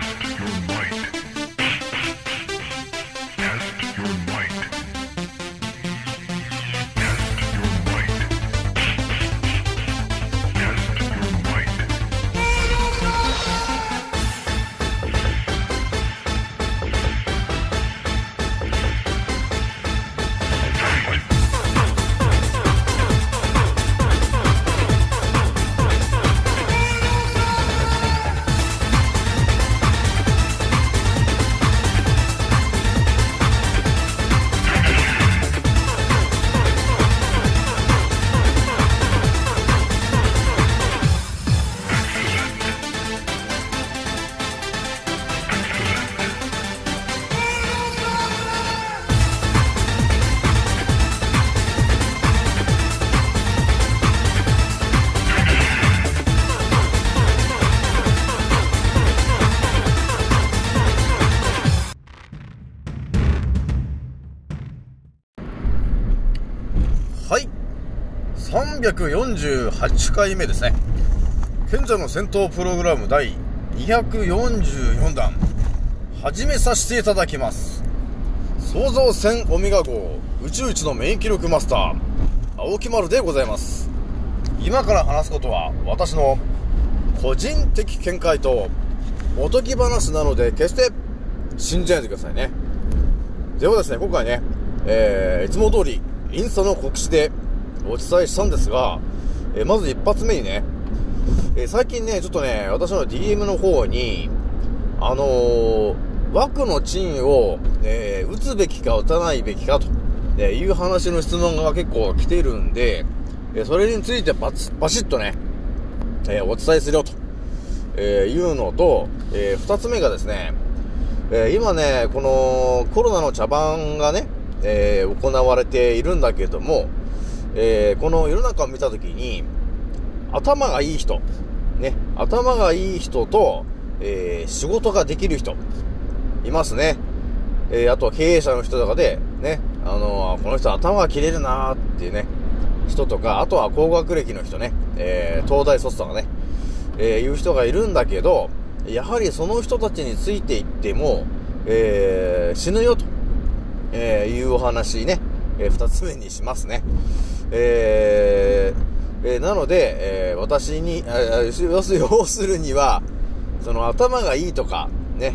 Test your might. 348回目ですね。賢者の戦闘プログラム第244弾、始めさせていただきます。創造船オメガ号宇宙一の免疫力マスター、青木丸でございます。今から話すことは私の個人的見解とおとぎ話なので決して信じないでくださいね。ではですね、今回ね、えー、いつも通り、インスタの告知でお伝えしたんですが、えーまず一発目にね、えー最近ね、ちょっとね、私の DM の方に、あの、枠の賃を、え打つべきか打たないべきかと、えいう話の質問が結構来ているんで、えそれについてバチバシッとね、えお伝えするよと、えいうのと、えー二つ目がですね、えー今ね、このコロナの茶番がね、えー行われているんだけども、えーこの世の中を見たときに、頭がいい人、ね、頭がいい人と、えー仕事ができる人、いますね。えーあとは経営者の人とかで、ね、あのーこの人頭が切れるなーっていうね、人とか、あとは高学歴の人ね、えー東大卒とかね、えーいう人がいるんだけど、やはりその人たちについていっても、えー死ぬよと、えいうお話ね、えー二つ目にしますね。えーえーなので、えー私に、要す要す要するには、その頭がいいとか、ね、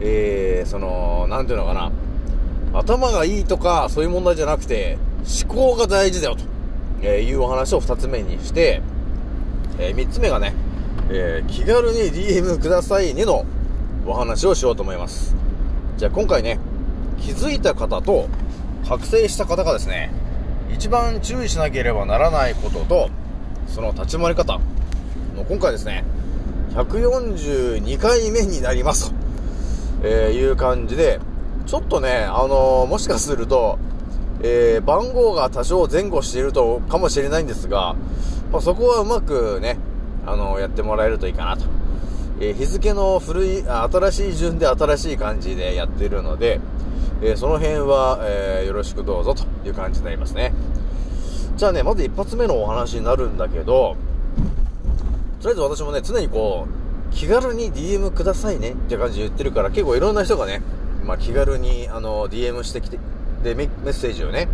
えーその、なんていうのかな、頭がいいとか、そういう問題じゃなくて、思考が大事だよと、えーいうお話を二つ目にして、えー三つ目がね、えー気軽に DM くださいねのお話をしようと思います。じゃあ今回ね、気づいた方と覚醒した方がですね、一番注意しなければならないことと、その立ち回り方。もう今回ですね、142回目になりますと、えーいう感じで、ちょっとね、あのーもしかすると、えー番号が多少前後していると、かもしれないんですが、まあ、そこはうまくね、あのーやってもらえるといいかなと。えー日付の古い、新しい順で新しい感じでやっているので、えーその辺は、えーよろしくどうぞという感じになりますね。じゃあね、まず一発目のお話になるんだけど、とりあえず私もね、常にこう、気軽に DM くださいねって感じで言ってるから、結構いろんな人がね、まあ気軽に、あの、DM してきて、で、メッセージをね、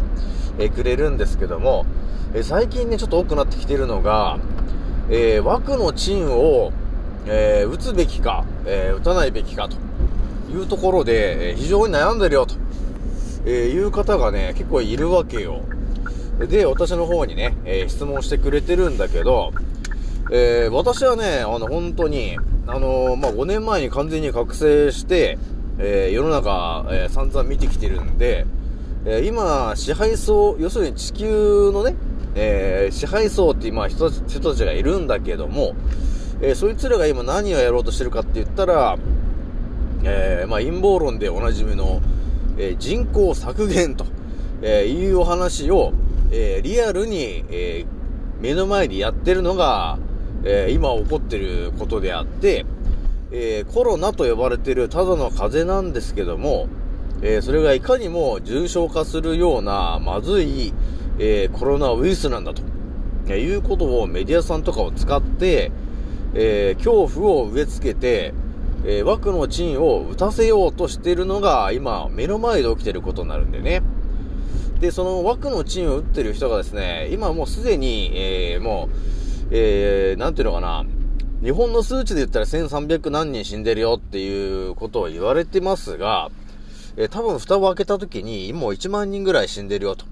えーくれるんですけども、えー最近ね、ちょっと多くなってきてるのが、えー枠の賃を、え打つべきか、え打たないべきかというところで、え非常に悩んでるよと、えいう方がね、結構いるわけよ。で、私の方にね、えー質問してくれてるんだけど、えー私はね、あの、本当に、あのーまあ、5年前に完全に覚醒して、えー世の中、えー散々見てきてるんで、えー今、支配層、要するに地球のね、えー支配層って今人たち人たちがいるんだけども、えーそいつらが今何をやろうとしてるかって言ったら、えーまあ、陰謀論でおなじみの、えー人口削減と、えーいうお話を、えーリアルに、えー目の前でやってるのが、えー今起こってることであって、えコロナと呼ばれてるただの風邪なんですけども、えそれがいかにも重症化するようなまずい、えコロナウイルスなんだと、えいうことをメディアさんとかを使って、え恐怖を植え付けて、え枠のチンを打たせようとしているのが、今、目の前で起きてることになるんだよね。で、その枠のチンを打ってる人がですね、今もうすでに、えーもう、えー、なんていうのかな、日本の数値で言ったら1300何人死んでるよっていうことを言われてますが、えー多分蓋を開けた時にもう1万人ぐらい死んでるよと、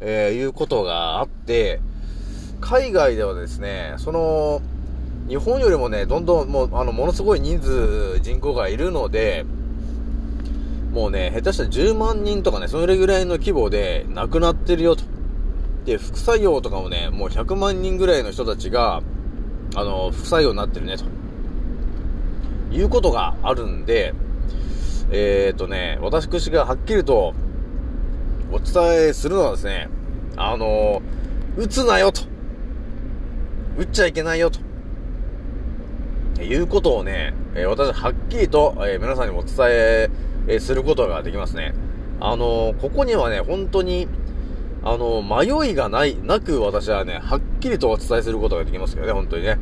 えーいうことがあって、海外ではですね、その、日本よりもね、どんどんもう、あの、ものすごい人数、人口がいるので、もうね、下手したら10万人とかね、それぐらいの規模で亡くなってるよと。で、副作用とかもね、もう100万人ぐらいの人たちが、あの、副作用になってるね、と。いうことがあるんで、えー、とね、私がはっきりとお伝えするのはですね、あの、撃つなよと。撃っちゃいけないよと。いうことをね、え私はっきりと、え皆さんにもお伝ええーすることができますね。あのここにはね、本当に、あの迷いがない、なく私はね、はっきりとお伝えすることができますけどね、本当にね。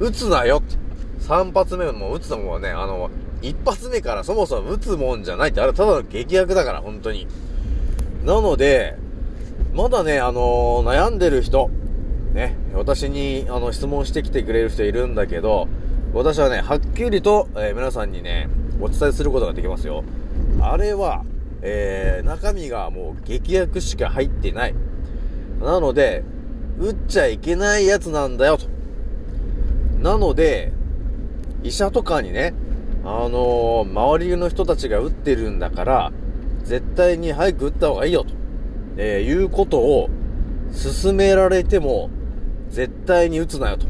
撃つなよって。三発目も撃つのもね、あの、一発目からそもそも撃つもんじゃないって、あれただの劇薬だから、本当に。なので、まだね、あの悩んでる人、ね、私に、あの、質問してきてくれる人いるんだけど、私はね、はっきりと、えー皆さんにね、お伝えすることができますよ。あれは、えー中身がもう劇薬しか入ってない。なので、撃っちゃいけないやつなんだよ、と。なので、医者とかにね、あのー周りの人たちが撃ってるんだから、絶対に早く撃った方がいいよ、と、えーいうことを勧められても、絶対に撃つなよ、と。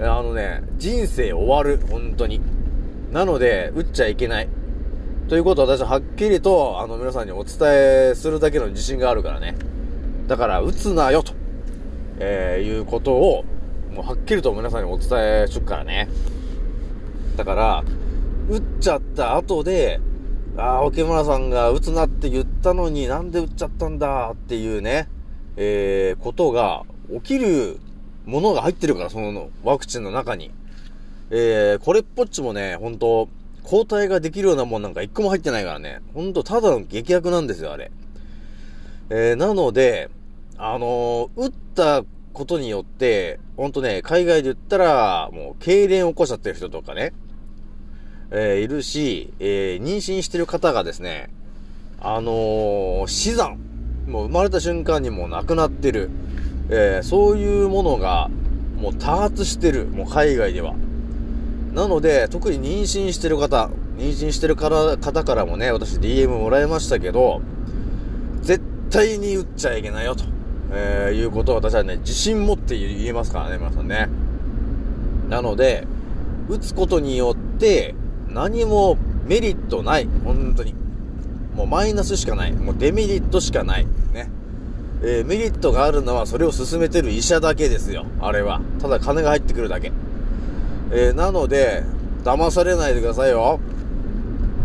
あのね、人生終わる、本当に。なので、撃っちゃいけない。ということを私ははっきりと、あの、皆さんにお伝えするだけの自信があるからね。だから、撃つなよ、と、えーいうことを、もうはっきりと皆さんにお伝えしとくからね。だから、撃っちゃった後で、ああ、沖村さんが撃つなって言ったのになんで撃っちゃったんだっていうね、えー、ことが起きるものが入ってるから、そのワクチンの中に。えー、これっぽっちもね、本当抗体ができるようなもんなんか一個も入ってないからね。ほんと、ただの劇薬なんですよ、あれ。えー、なので、あのー撃ったことによって、ほんとね、海外で言ったら、もう、痙攣を起こしちゃってる人とかね、えーいるし、えー妊娠してる方がですね、あの死産。もう生まれた瞬間にもう亡くなってる。えそういうものが、もう多発してる。もう海外では。なので、特に妊娠してる方、妊娠してるから方からもね、私 DM もらいましたけど、絶対に打っちゃいけないよ、と、えーいうことを私はね、自信持って言えますからね、皆さんね。なので、打つことによって、何もメリットない。本当に。もうマイナスしかない。もうデメリットしかない。ね。えーメリットがあるのはそれを進めてる医者だけですよ。あれは。ただ金が入ってくるだけ。えーなので、騙されないでくださいよ。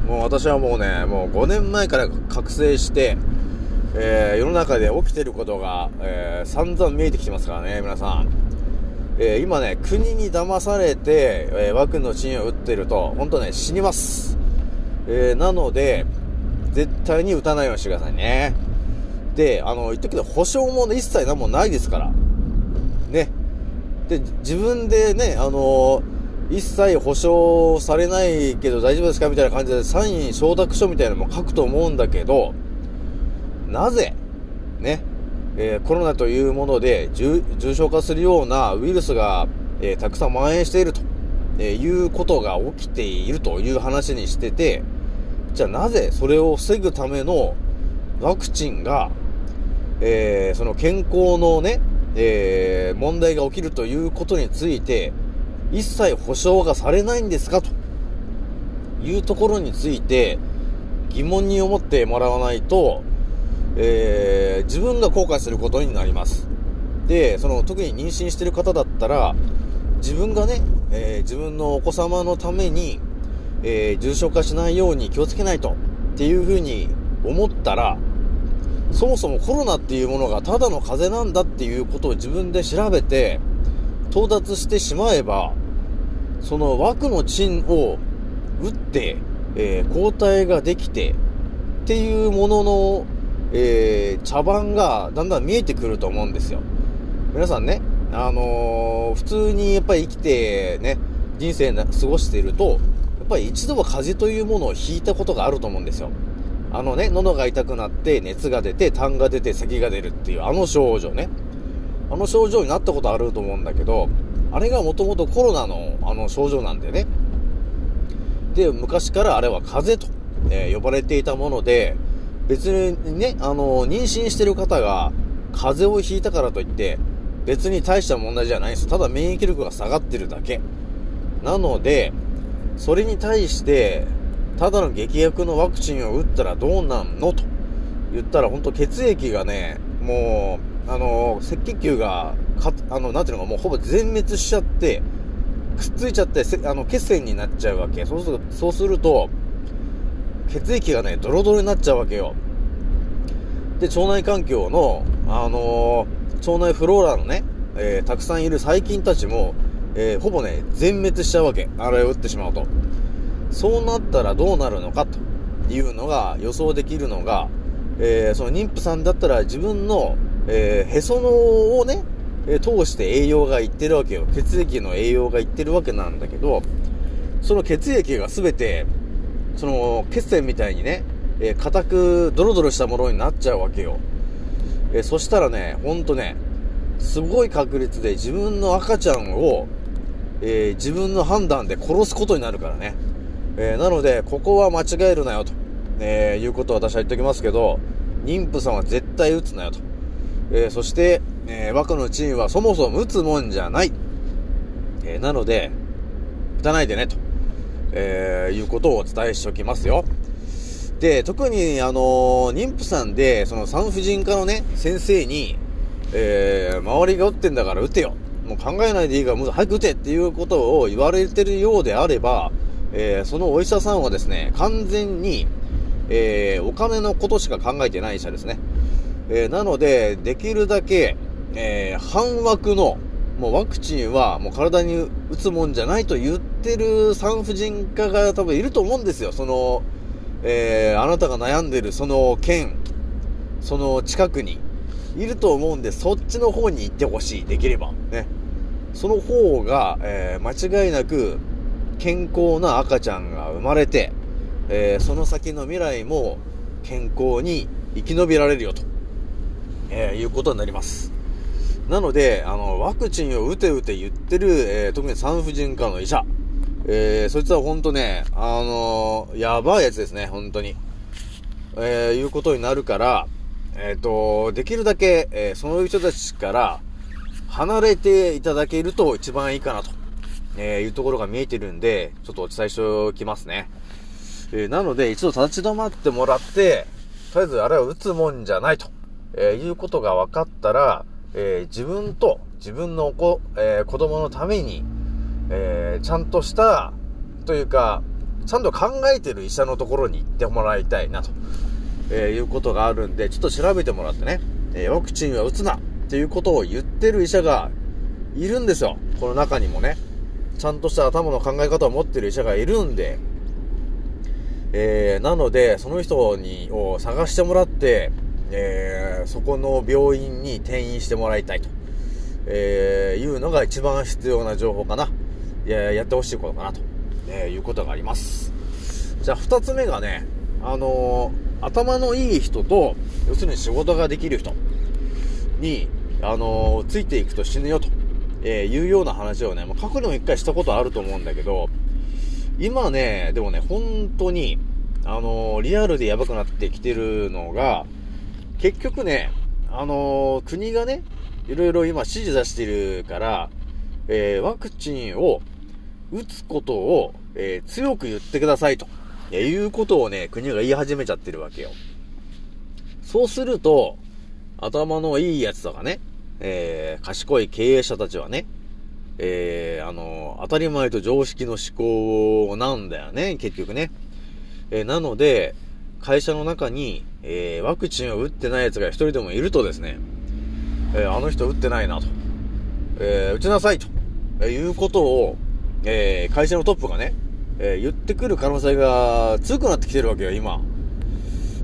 もう私はもうね、もう5年前から覚醒して、えー世の中で起きてることが、えー散々見えてきてますからね、皆さん。えー今ね、国に騙されて、えー、枠のチンを打ってると、本当ね、死にます。えーなので、絶対に打たないようにしてくださいね。で、あの、言っとくけど、保証もね、一切何もないですから。ね。で、自分でね、あの一切保証されないけど大丈夫ですかみたいな感じでサイン承諾書みたいなのも書くと思うんだけど、なぜ、ね、えーコロナというもので重症化するようなウイルスが、えーたくさん蔓延していると、えーいうことが起きているという話にしてて、じゃあなぜそれを防ぐためのワクチンが、えその健康のね、え問題が起きるということについて、一切保証がされないんですか？というところについて疑問に思ってもらわないと、えー自分が後悔することになります。で、その特に妊娠してる方だったら、自分がね、えー自分のお子様のために、えー重症化しないように気をつけないとっていうふうに思ったら、そもそもコロナっていうものがただの風邪なんだっていうことを自分で調べて、到達してしまえば、その枠のチンを打って、えー抗体ができて、っていうものの、えー茶番がだんだん見えてくると思うんですよ。皆さんね、あのー普通にやっぱり生きてね、人生な過ごしていると、やっぱり一度は風邪というものをひいたことがあると思うんですよ。あのね、喉が痛くなって、熱が出て、痰が出て、咳が出るっていう、あの症状ね。あの症状になったことあると思うんだけど、あれがもともとコロナのあの症状なんだよね。で、昔からあれは風邪と、えー呼ばれていたもので、別にね、あの、妊娠してる方が風邪をひいたからといって、別に大した問題じゃないんです。ただ免疫力が下がってるだけ。なので、それに対して、ただの劇薬のワクチンを打ったらどうなんのと言ったら、本当血液がね、もう、あの、赤血球が、か、あの、なんていうのか、もうほぼ全滅しちゃって、くっついちゃって、あの、血栓になっちゃうわけ。そうすると、そうすると、血液がね、ドロドロになっちゃうわけよ。で、腸内環境の、あのー腸内フローラのね、えーたくさんいる細菌たちも、えーほぼね、全滅しちゃうわけ。あれを打ってしまうと。そうなったらどうなるのかというのが予想できるのが、えーその妊婦さんだったら自分の、えーへそのをね、え通して栄養がいってるわけよ。血液の栄養がいってるわけなんだけど、その血液がすべて、その血栓みたいにね、え硬くドロドロしたものになっちゃうわけよ。えそしたらね、ほんとね、すごい確率で自分の赤ちゃんを、えー自分の判断で殺すことになるからね。えーなので、ここは間違えるなよと、えーいうことを私は言っておきますけど、妊婦さんは絶対打つなよと。えそして、えー、和歌のチンはそもそも打つもんじゃない。えーなので、打たないでね、と、えーいうことをお伝えしておきますよ。で、特に、あのー妊婦さんで、その産婦人科のね、先生に、えー周りが打ってんだから打てよ。もう考えないでいいから、もう早く打てっていうことを言われてるようであれば、えーそのお医者さんはですね、完全に、えーお金のことしか考えてない医者ですね。えーなので、できるだけ、えー半枠の、もうワクチンはもう体に打つもんじゃないと言ってる産婦人科が多分いると思うんですよ。その、えーあなたが悩んでるその県、その近くにいると思うんで、そっちの方に行ってほしい。できれば。ね。その方が、えー間違いなく健康な赤ちゃんが生まれて、えーその先の未来も健康に生き延びられるよと、えーいうことになります。なので、あの、ワクチンを打て打て言ってる、えー特に産婦人科の医者、えーそいつは本当ね、あのーやばいやつですね、本当に。えーいうことになるから、えっ、と、できるだけ、えーその人たちから離れていただけると一番いいかなと、えいうところが見えてるんで、ちょっとお伝えしておきますね。えなので、一度立ち止まってもらって、とりあえずあれは打つもんじゃないと、えいうことが分かったら、えー自分と自分の子、えー子供のために、えーちゃんとした、というか、ちゃんと考えてる医者のところに行ってもらいたいなと、えーいうことがあるんで、ちょっと調べてもらってね、えワクチンは打つなっていうことを言ってる医者がいるんですよ。この中にもね。ちゃんとした頭の考え方を持ってる医者がいるんで、えーなので、その人に、を探してもらって、えーそこの病院に転院してもらいたいと、えーいうのが一番必要な情報かな。いややってほしいことかなと、えーいうことがあります。じゃあ、二つ目がね、あのー頭のいい人と、要するに仕事ができる人に、あのーついていくと死ぬよと、えいうような話をね、まあ、過去にも一回したことあると思うんだけど、今ね、でもね、本当に、あのリアルでやばくなってきてるのが、結局ね、あのー国がね、いろいろ今指示出してるから、えーワクチンを打つことを、えー強く言ってくださいと、えーいうことをね、国が言い始めちゃってるわけよ。そうすると、頭のいいやつとかね、えー賢い経営者たちはね、えーあの当たり前と常識の思考なんだよね、結局ね。えーなので、会社の中に、えーワクチンを打ってない奴が一人でもいるとですね、えーあの人打ってないなと、えー打ちなさいと、えーいうことを、えー会社のトップがね、えー言ってくる可能性が強くなってきてるわけよ、今。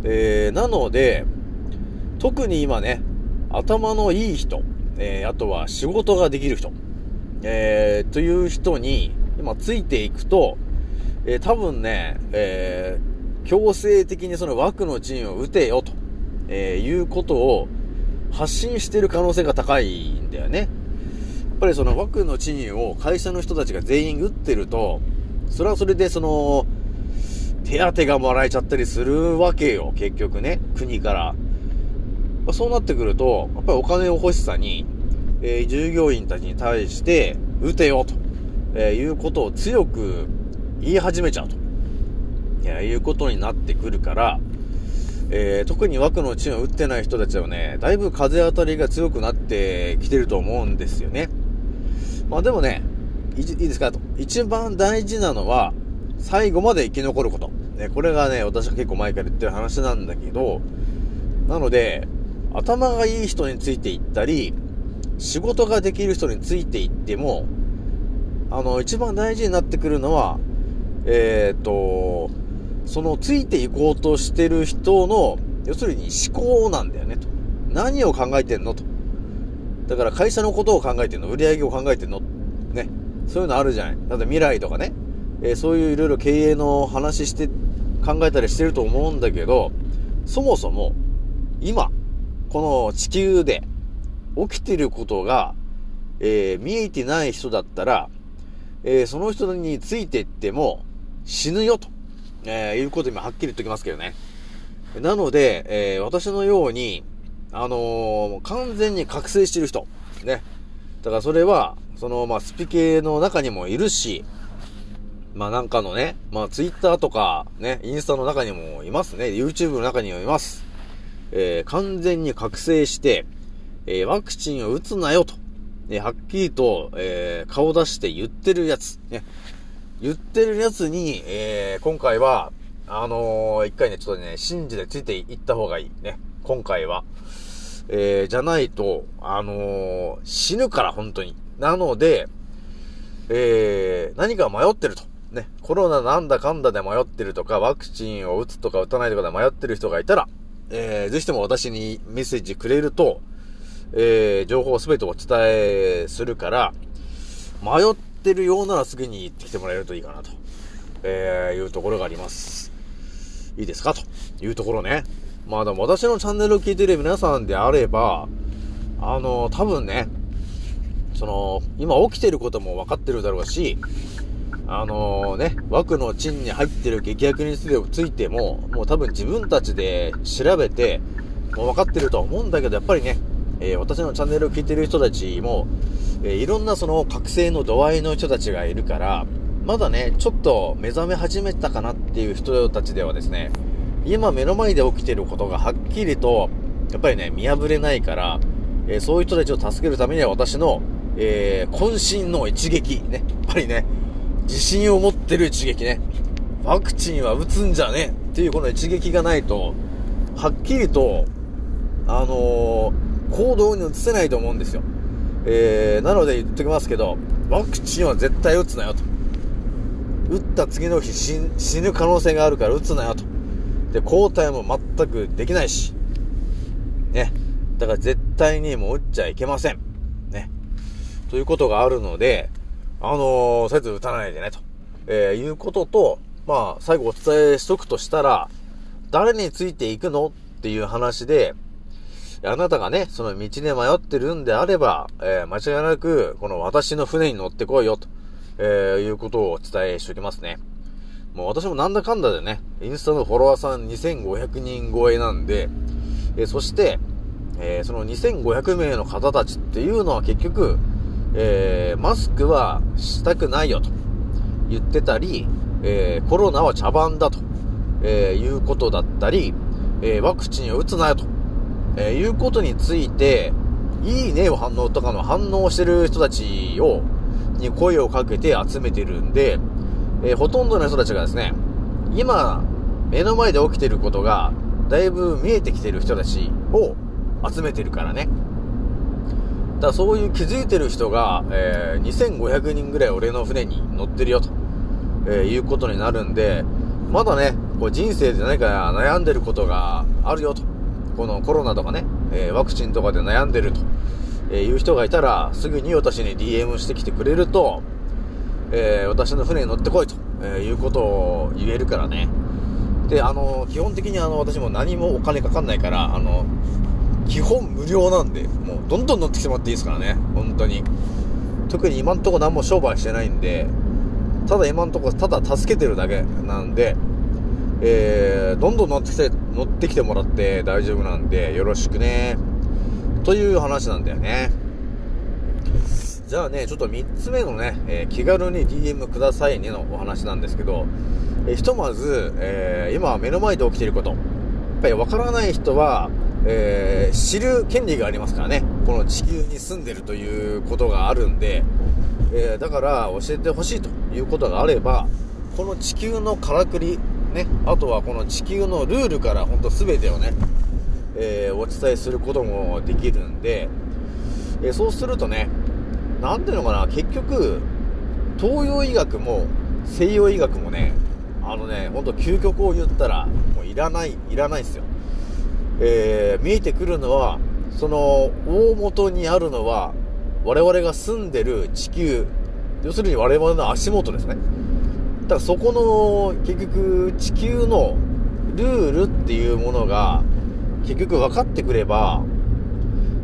えーなので、特に今ね、頭のいい人、えーあとは仕事ができる人、えーという人に、今ついていくと、えー多分ね、えー強制的にその枠の陣を打てよと、えーいうことを発信してる可能性が高いんだよね。やっぱりその枠の賃を会社の人たちが全員打ってると、それはそれでその、手当がもらえちゃったりするわけよ、結局ね、国から。まそうなってくると、やっぱりお金を欲しさに、えー従業員たちに対して、打てよと、えーいうことを強く言い始めちゃうと。いや、いうことになってくるから、えー特に枠のチンを打ってない人たちはね、だいぶ風当たりが強くなってきてると思うんですよね。まあでもね、いいですかと。一番大事なのは、最後まで生き残ること。ね、これがね、私は結構前から言ってる話なんだけど、なので、頭がいい人についていったり、仕事ができる人についていっても、あの、一番大事になってくるのは、えっ、と、そのついていこうとしてる人の、要するに思考なんだよね、と。何を考えてんのと。だから会社のことを考えてんの売り上げを考えてんのね。そういうのあるじゃない。だって未来とかね。えーそういういろいろ経営の話して、考えたりしてると思うんだけど、そもそも、今、この地球で起きてることが、えー見えてない人だったら、えーその人についてっても死ぬよと、えーいうこと今はっきり言っておきますけどね。なので、えー私のように、あのー完全に覚醒してる人。ね。だからそれは、その、まあ、スピ系の中にもいるし、まあなんかのね、まあツイッターとかね、インスタの中にもいますね。YouTube の中にもいます。えー完全に覚醒して、えーワクチンを打つなよと、ね、はっきりと、えー顔出して言ってるやつ、ね。言ってるやつに、えー今回は、あのー一回ね、ちょっとね、信じてついていった方がいい。ね。今回は。えーじゃないと、あのー死ぬから、本当に。なので、えー、何か迷ってると。ね、コロナなんだかんだで迷ってるとか、ワクチンを打つとか打たないとかで迷ってる人がいたら、えー、ぜひとも私にメッセージくれると、えー、情報をすべてお伝えするから、迷ってるようならすぐに言ってきてもらえるといいかなと、えー、いうところがあります。いいですかというところね。まあでも私のチャンネルを聞いてる皆さんであれば、あの、多分ね、その、今起きてることも分かってるだろうし、あのね、枠の賃に入ってる激薬についても、もう多分自分たちで調べて、もう分かってるとは思うんだけど、やっぱりね、えー私のチャンネルを聞いてる人たちも、えーいろんなその覚醒の度合いの人たちがいるから、まだね、ちょっと目覚め始めたかなっていう人たちではですね、今目の前で起きてることがはっきりと、やっぱりね、見破れないから、えーそういう人たちを助けるためには私の、えー渾身の一撃、ね、やっぱりね、自信を持ってる一撃ね。ワクチンは打つんじゃねっていうこの一撃がないと、はっきりと、あのー行動に移せないと思うんですよ。えー、なので言っときますけど、ワクチンは絶対打つなよと。打った次の日死ぬ可能性があるから打つなよと。で、抗体も全くできないし。ね。だから絶対にもう打っちゃいけません。ね。ということがあるので、あのー、せず打たないでね、と、えーいうことと、まあ、最後お伝えしとくとしたら、誰についていくのっていう話で、あなたがね、その道で迷ってるんであれば、えー間違いなく、この私の船に乗ってこいよ、と、えーいうことをお伝えしておきますね。もう私もなんだかんだでね、インスタのフォロワーさん2500人超えなんで、えーそして、えーその2500名の方たちっていうのは結局、えーマスクはしたくないよと言ってたり、えーコロナは茶番だと、えーいうことだったり、えーワクチンを打つなよと、えーいうことについて、いいねを反応とかの反応してる人たちを、に声をかけて集めてるんで、えーほとんどの人たちがですね、今、目の前で起きてることが、だいぶ見えてきてる人たちを集めてるからね。だからそういう気づいてる人が、えー2500人ぐらい俺の船に乗ってるよと、えーいうことになるんで、まだね、こう人生で何か悩んでることがあるよと。このコロナとかね、えーワクチンとかで悩んでると、えいう人がいたら、すぐに私に DM してきてくれると、えー私の船に乗ってこいと、えいうことを言えるからね。で、あの、基本的にあの、私も何もお金かかんないから、あの、基本無料なんで、もうどんどん乗ってきてもらっていいですからね、本当に。特に今んとこ何も商売してないんで、ただ今んとこただ助けてるだけなんで、えー、どんどん乗ってきて、乗ってきてもらって大丈夫なんで、よろしくね。という話なんだよね。じゃあね、ちょっと3つ目のね、えー気軽に DM くださいねのお話なんですけど、えーひとまず、えー今目の前で起きていること。やっぱりわからない人は、え知る権利がありますからね。この地球に住んでるということがあるんで、えだから教えてほしいということがあれば、この地球のからくり、ね、あとはこの地球のルールから本当全てをね、えーお伝えすることもできるんで、えーそうするとね、なんていうのかな、結局、東洋医学も西洋医学もね、あのね、ほんと究極を言ったら、もういらない、いらないですよ。えー見えてくるのは、その、大元にあるのは、我々が住んでる地球、要するに我々の足元ですね。だからそこの、結局、地球のルールっていうものが、結局分かってくれば、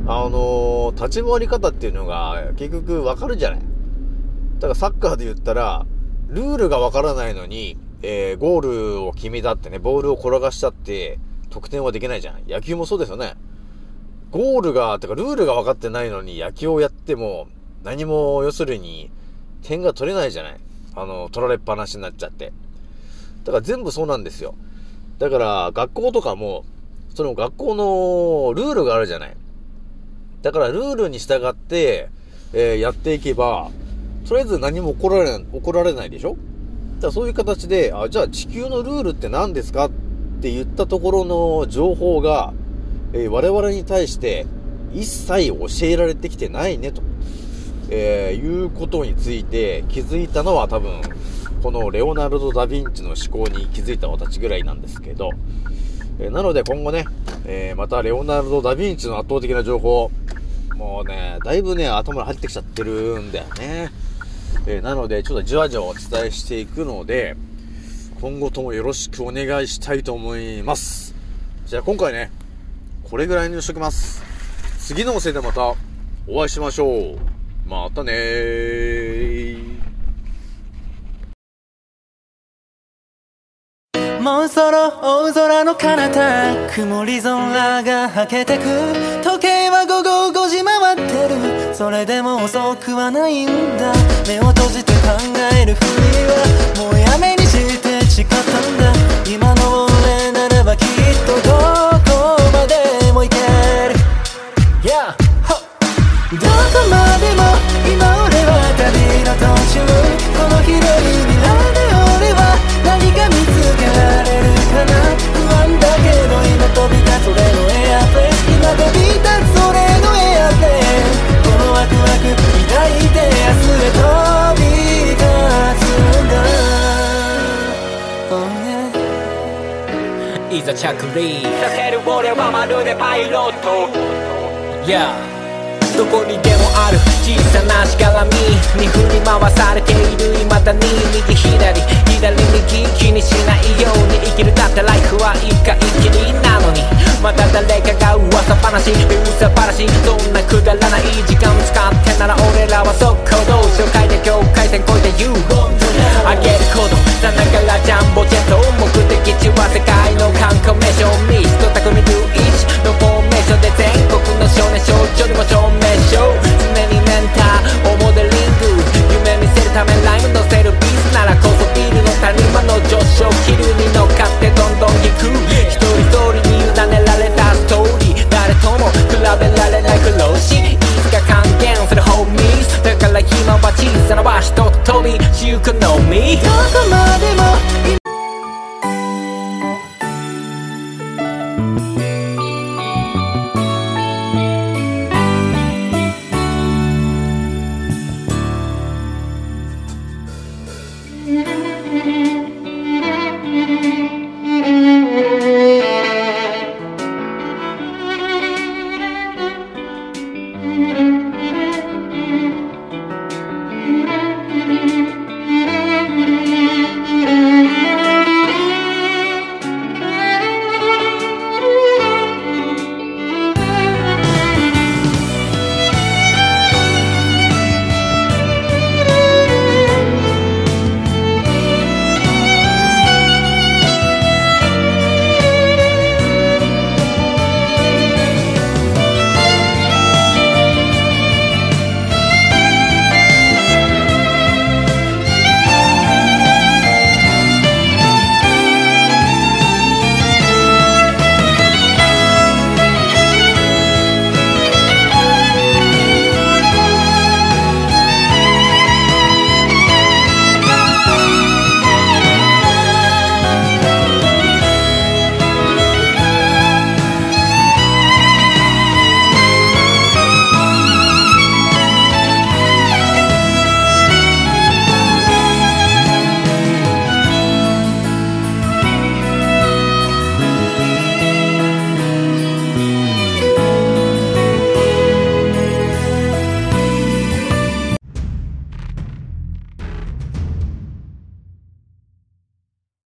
あのー立ち回り方っていうのが結局分かるじゃない。だからサッカーで言ったら、ルールが分からないのに、えーゴールを決めたってね、ボールを転がしちゃって、得点はできないじゃん。野球もそうですよね。ゴールが、てかルールが分かってないのに野球をやっても、何も、要するに、点が取れないじゃない。あの、取られっぱなしになっちゃって。だから全部そうなんですよ。だから、学校とかも、その学校のルールがあるじゃない。だからルールに従って、えーやっていけば、とりあえず何も怒られない、怒られないでしょだからそういう形で、あ、じゃあ地球のルールって何ですか？って言ったところの情報が、えー我々に対して一切教えられてきてないねと、えーいうことについて気づいたのは多分、このレオナルド・ダ・ヴィンチの思考に気づいた私ぐらいなんですけど、えーなので今後ね、えーまたレオナルド・ダ・ヴィンチの圧倒的な情報、もうね、だいぶね、頭に入ってきちゃってるんだよね。えなので、ちょっとじわじわお伝えしていくので、今後ともよろしくお願いしたいと思います。じゃあ今回ね、これぐらいにしときます。次のおせいでまたお会いしましょう。またねー。もうそろ大空の彼方曇り空がはけてく。時計は午後5時回ってる。それでも遅くはないんだ。目を閉じて考えるふりはもうざ着陸。させる俺はまるでパイロット。Yeah どこにでもある。小さなしがらみに振り回されている。未だに右左。左右気にしないように生きる。だってライフは一回きりなのに。また誰かが噂話。噂話。そんなくだらない時間使ってなら俺らは速攻同紹介で境界線越えて UFO あげること。さながらジャンボジェット。見どこも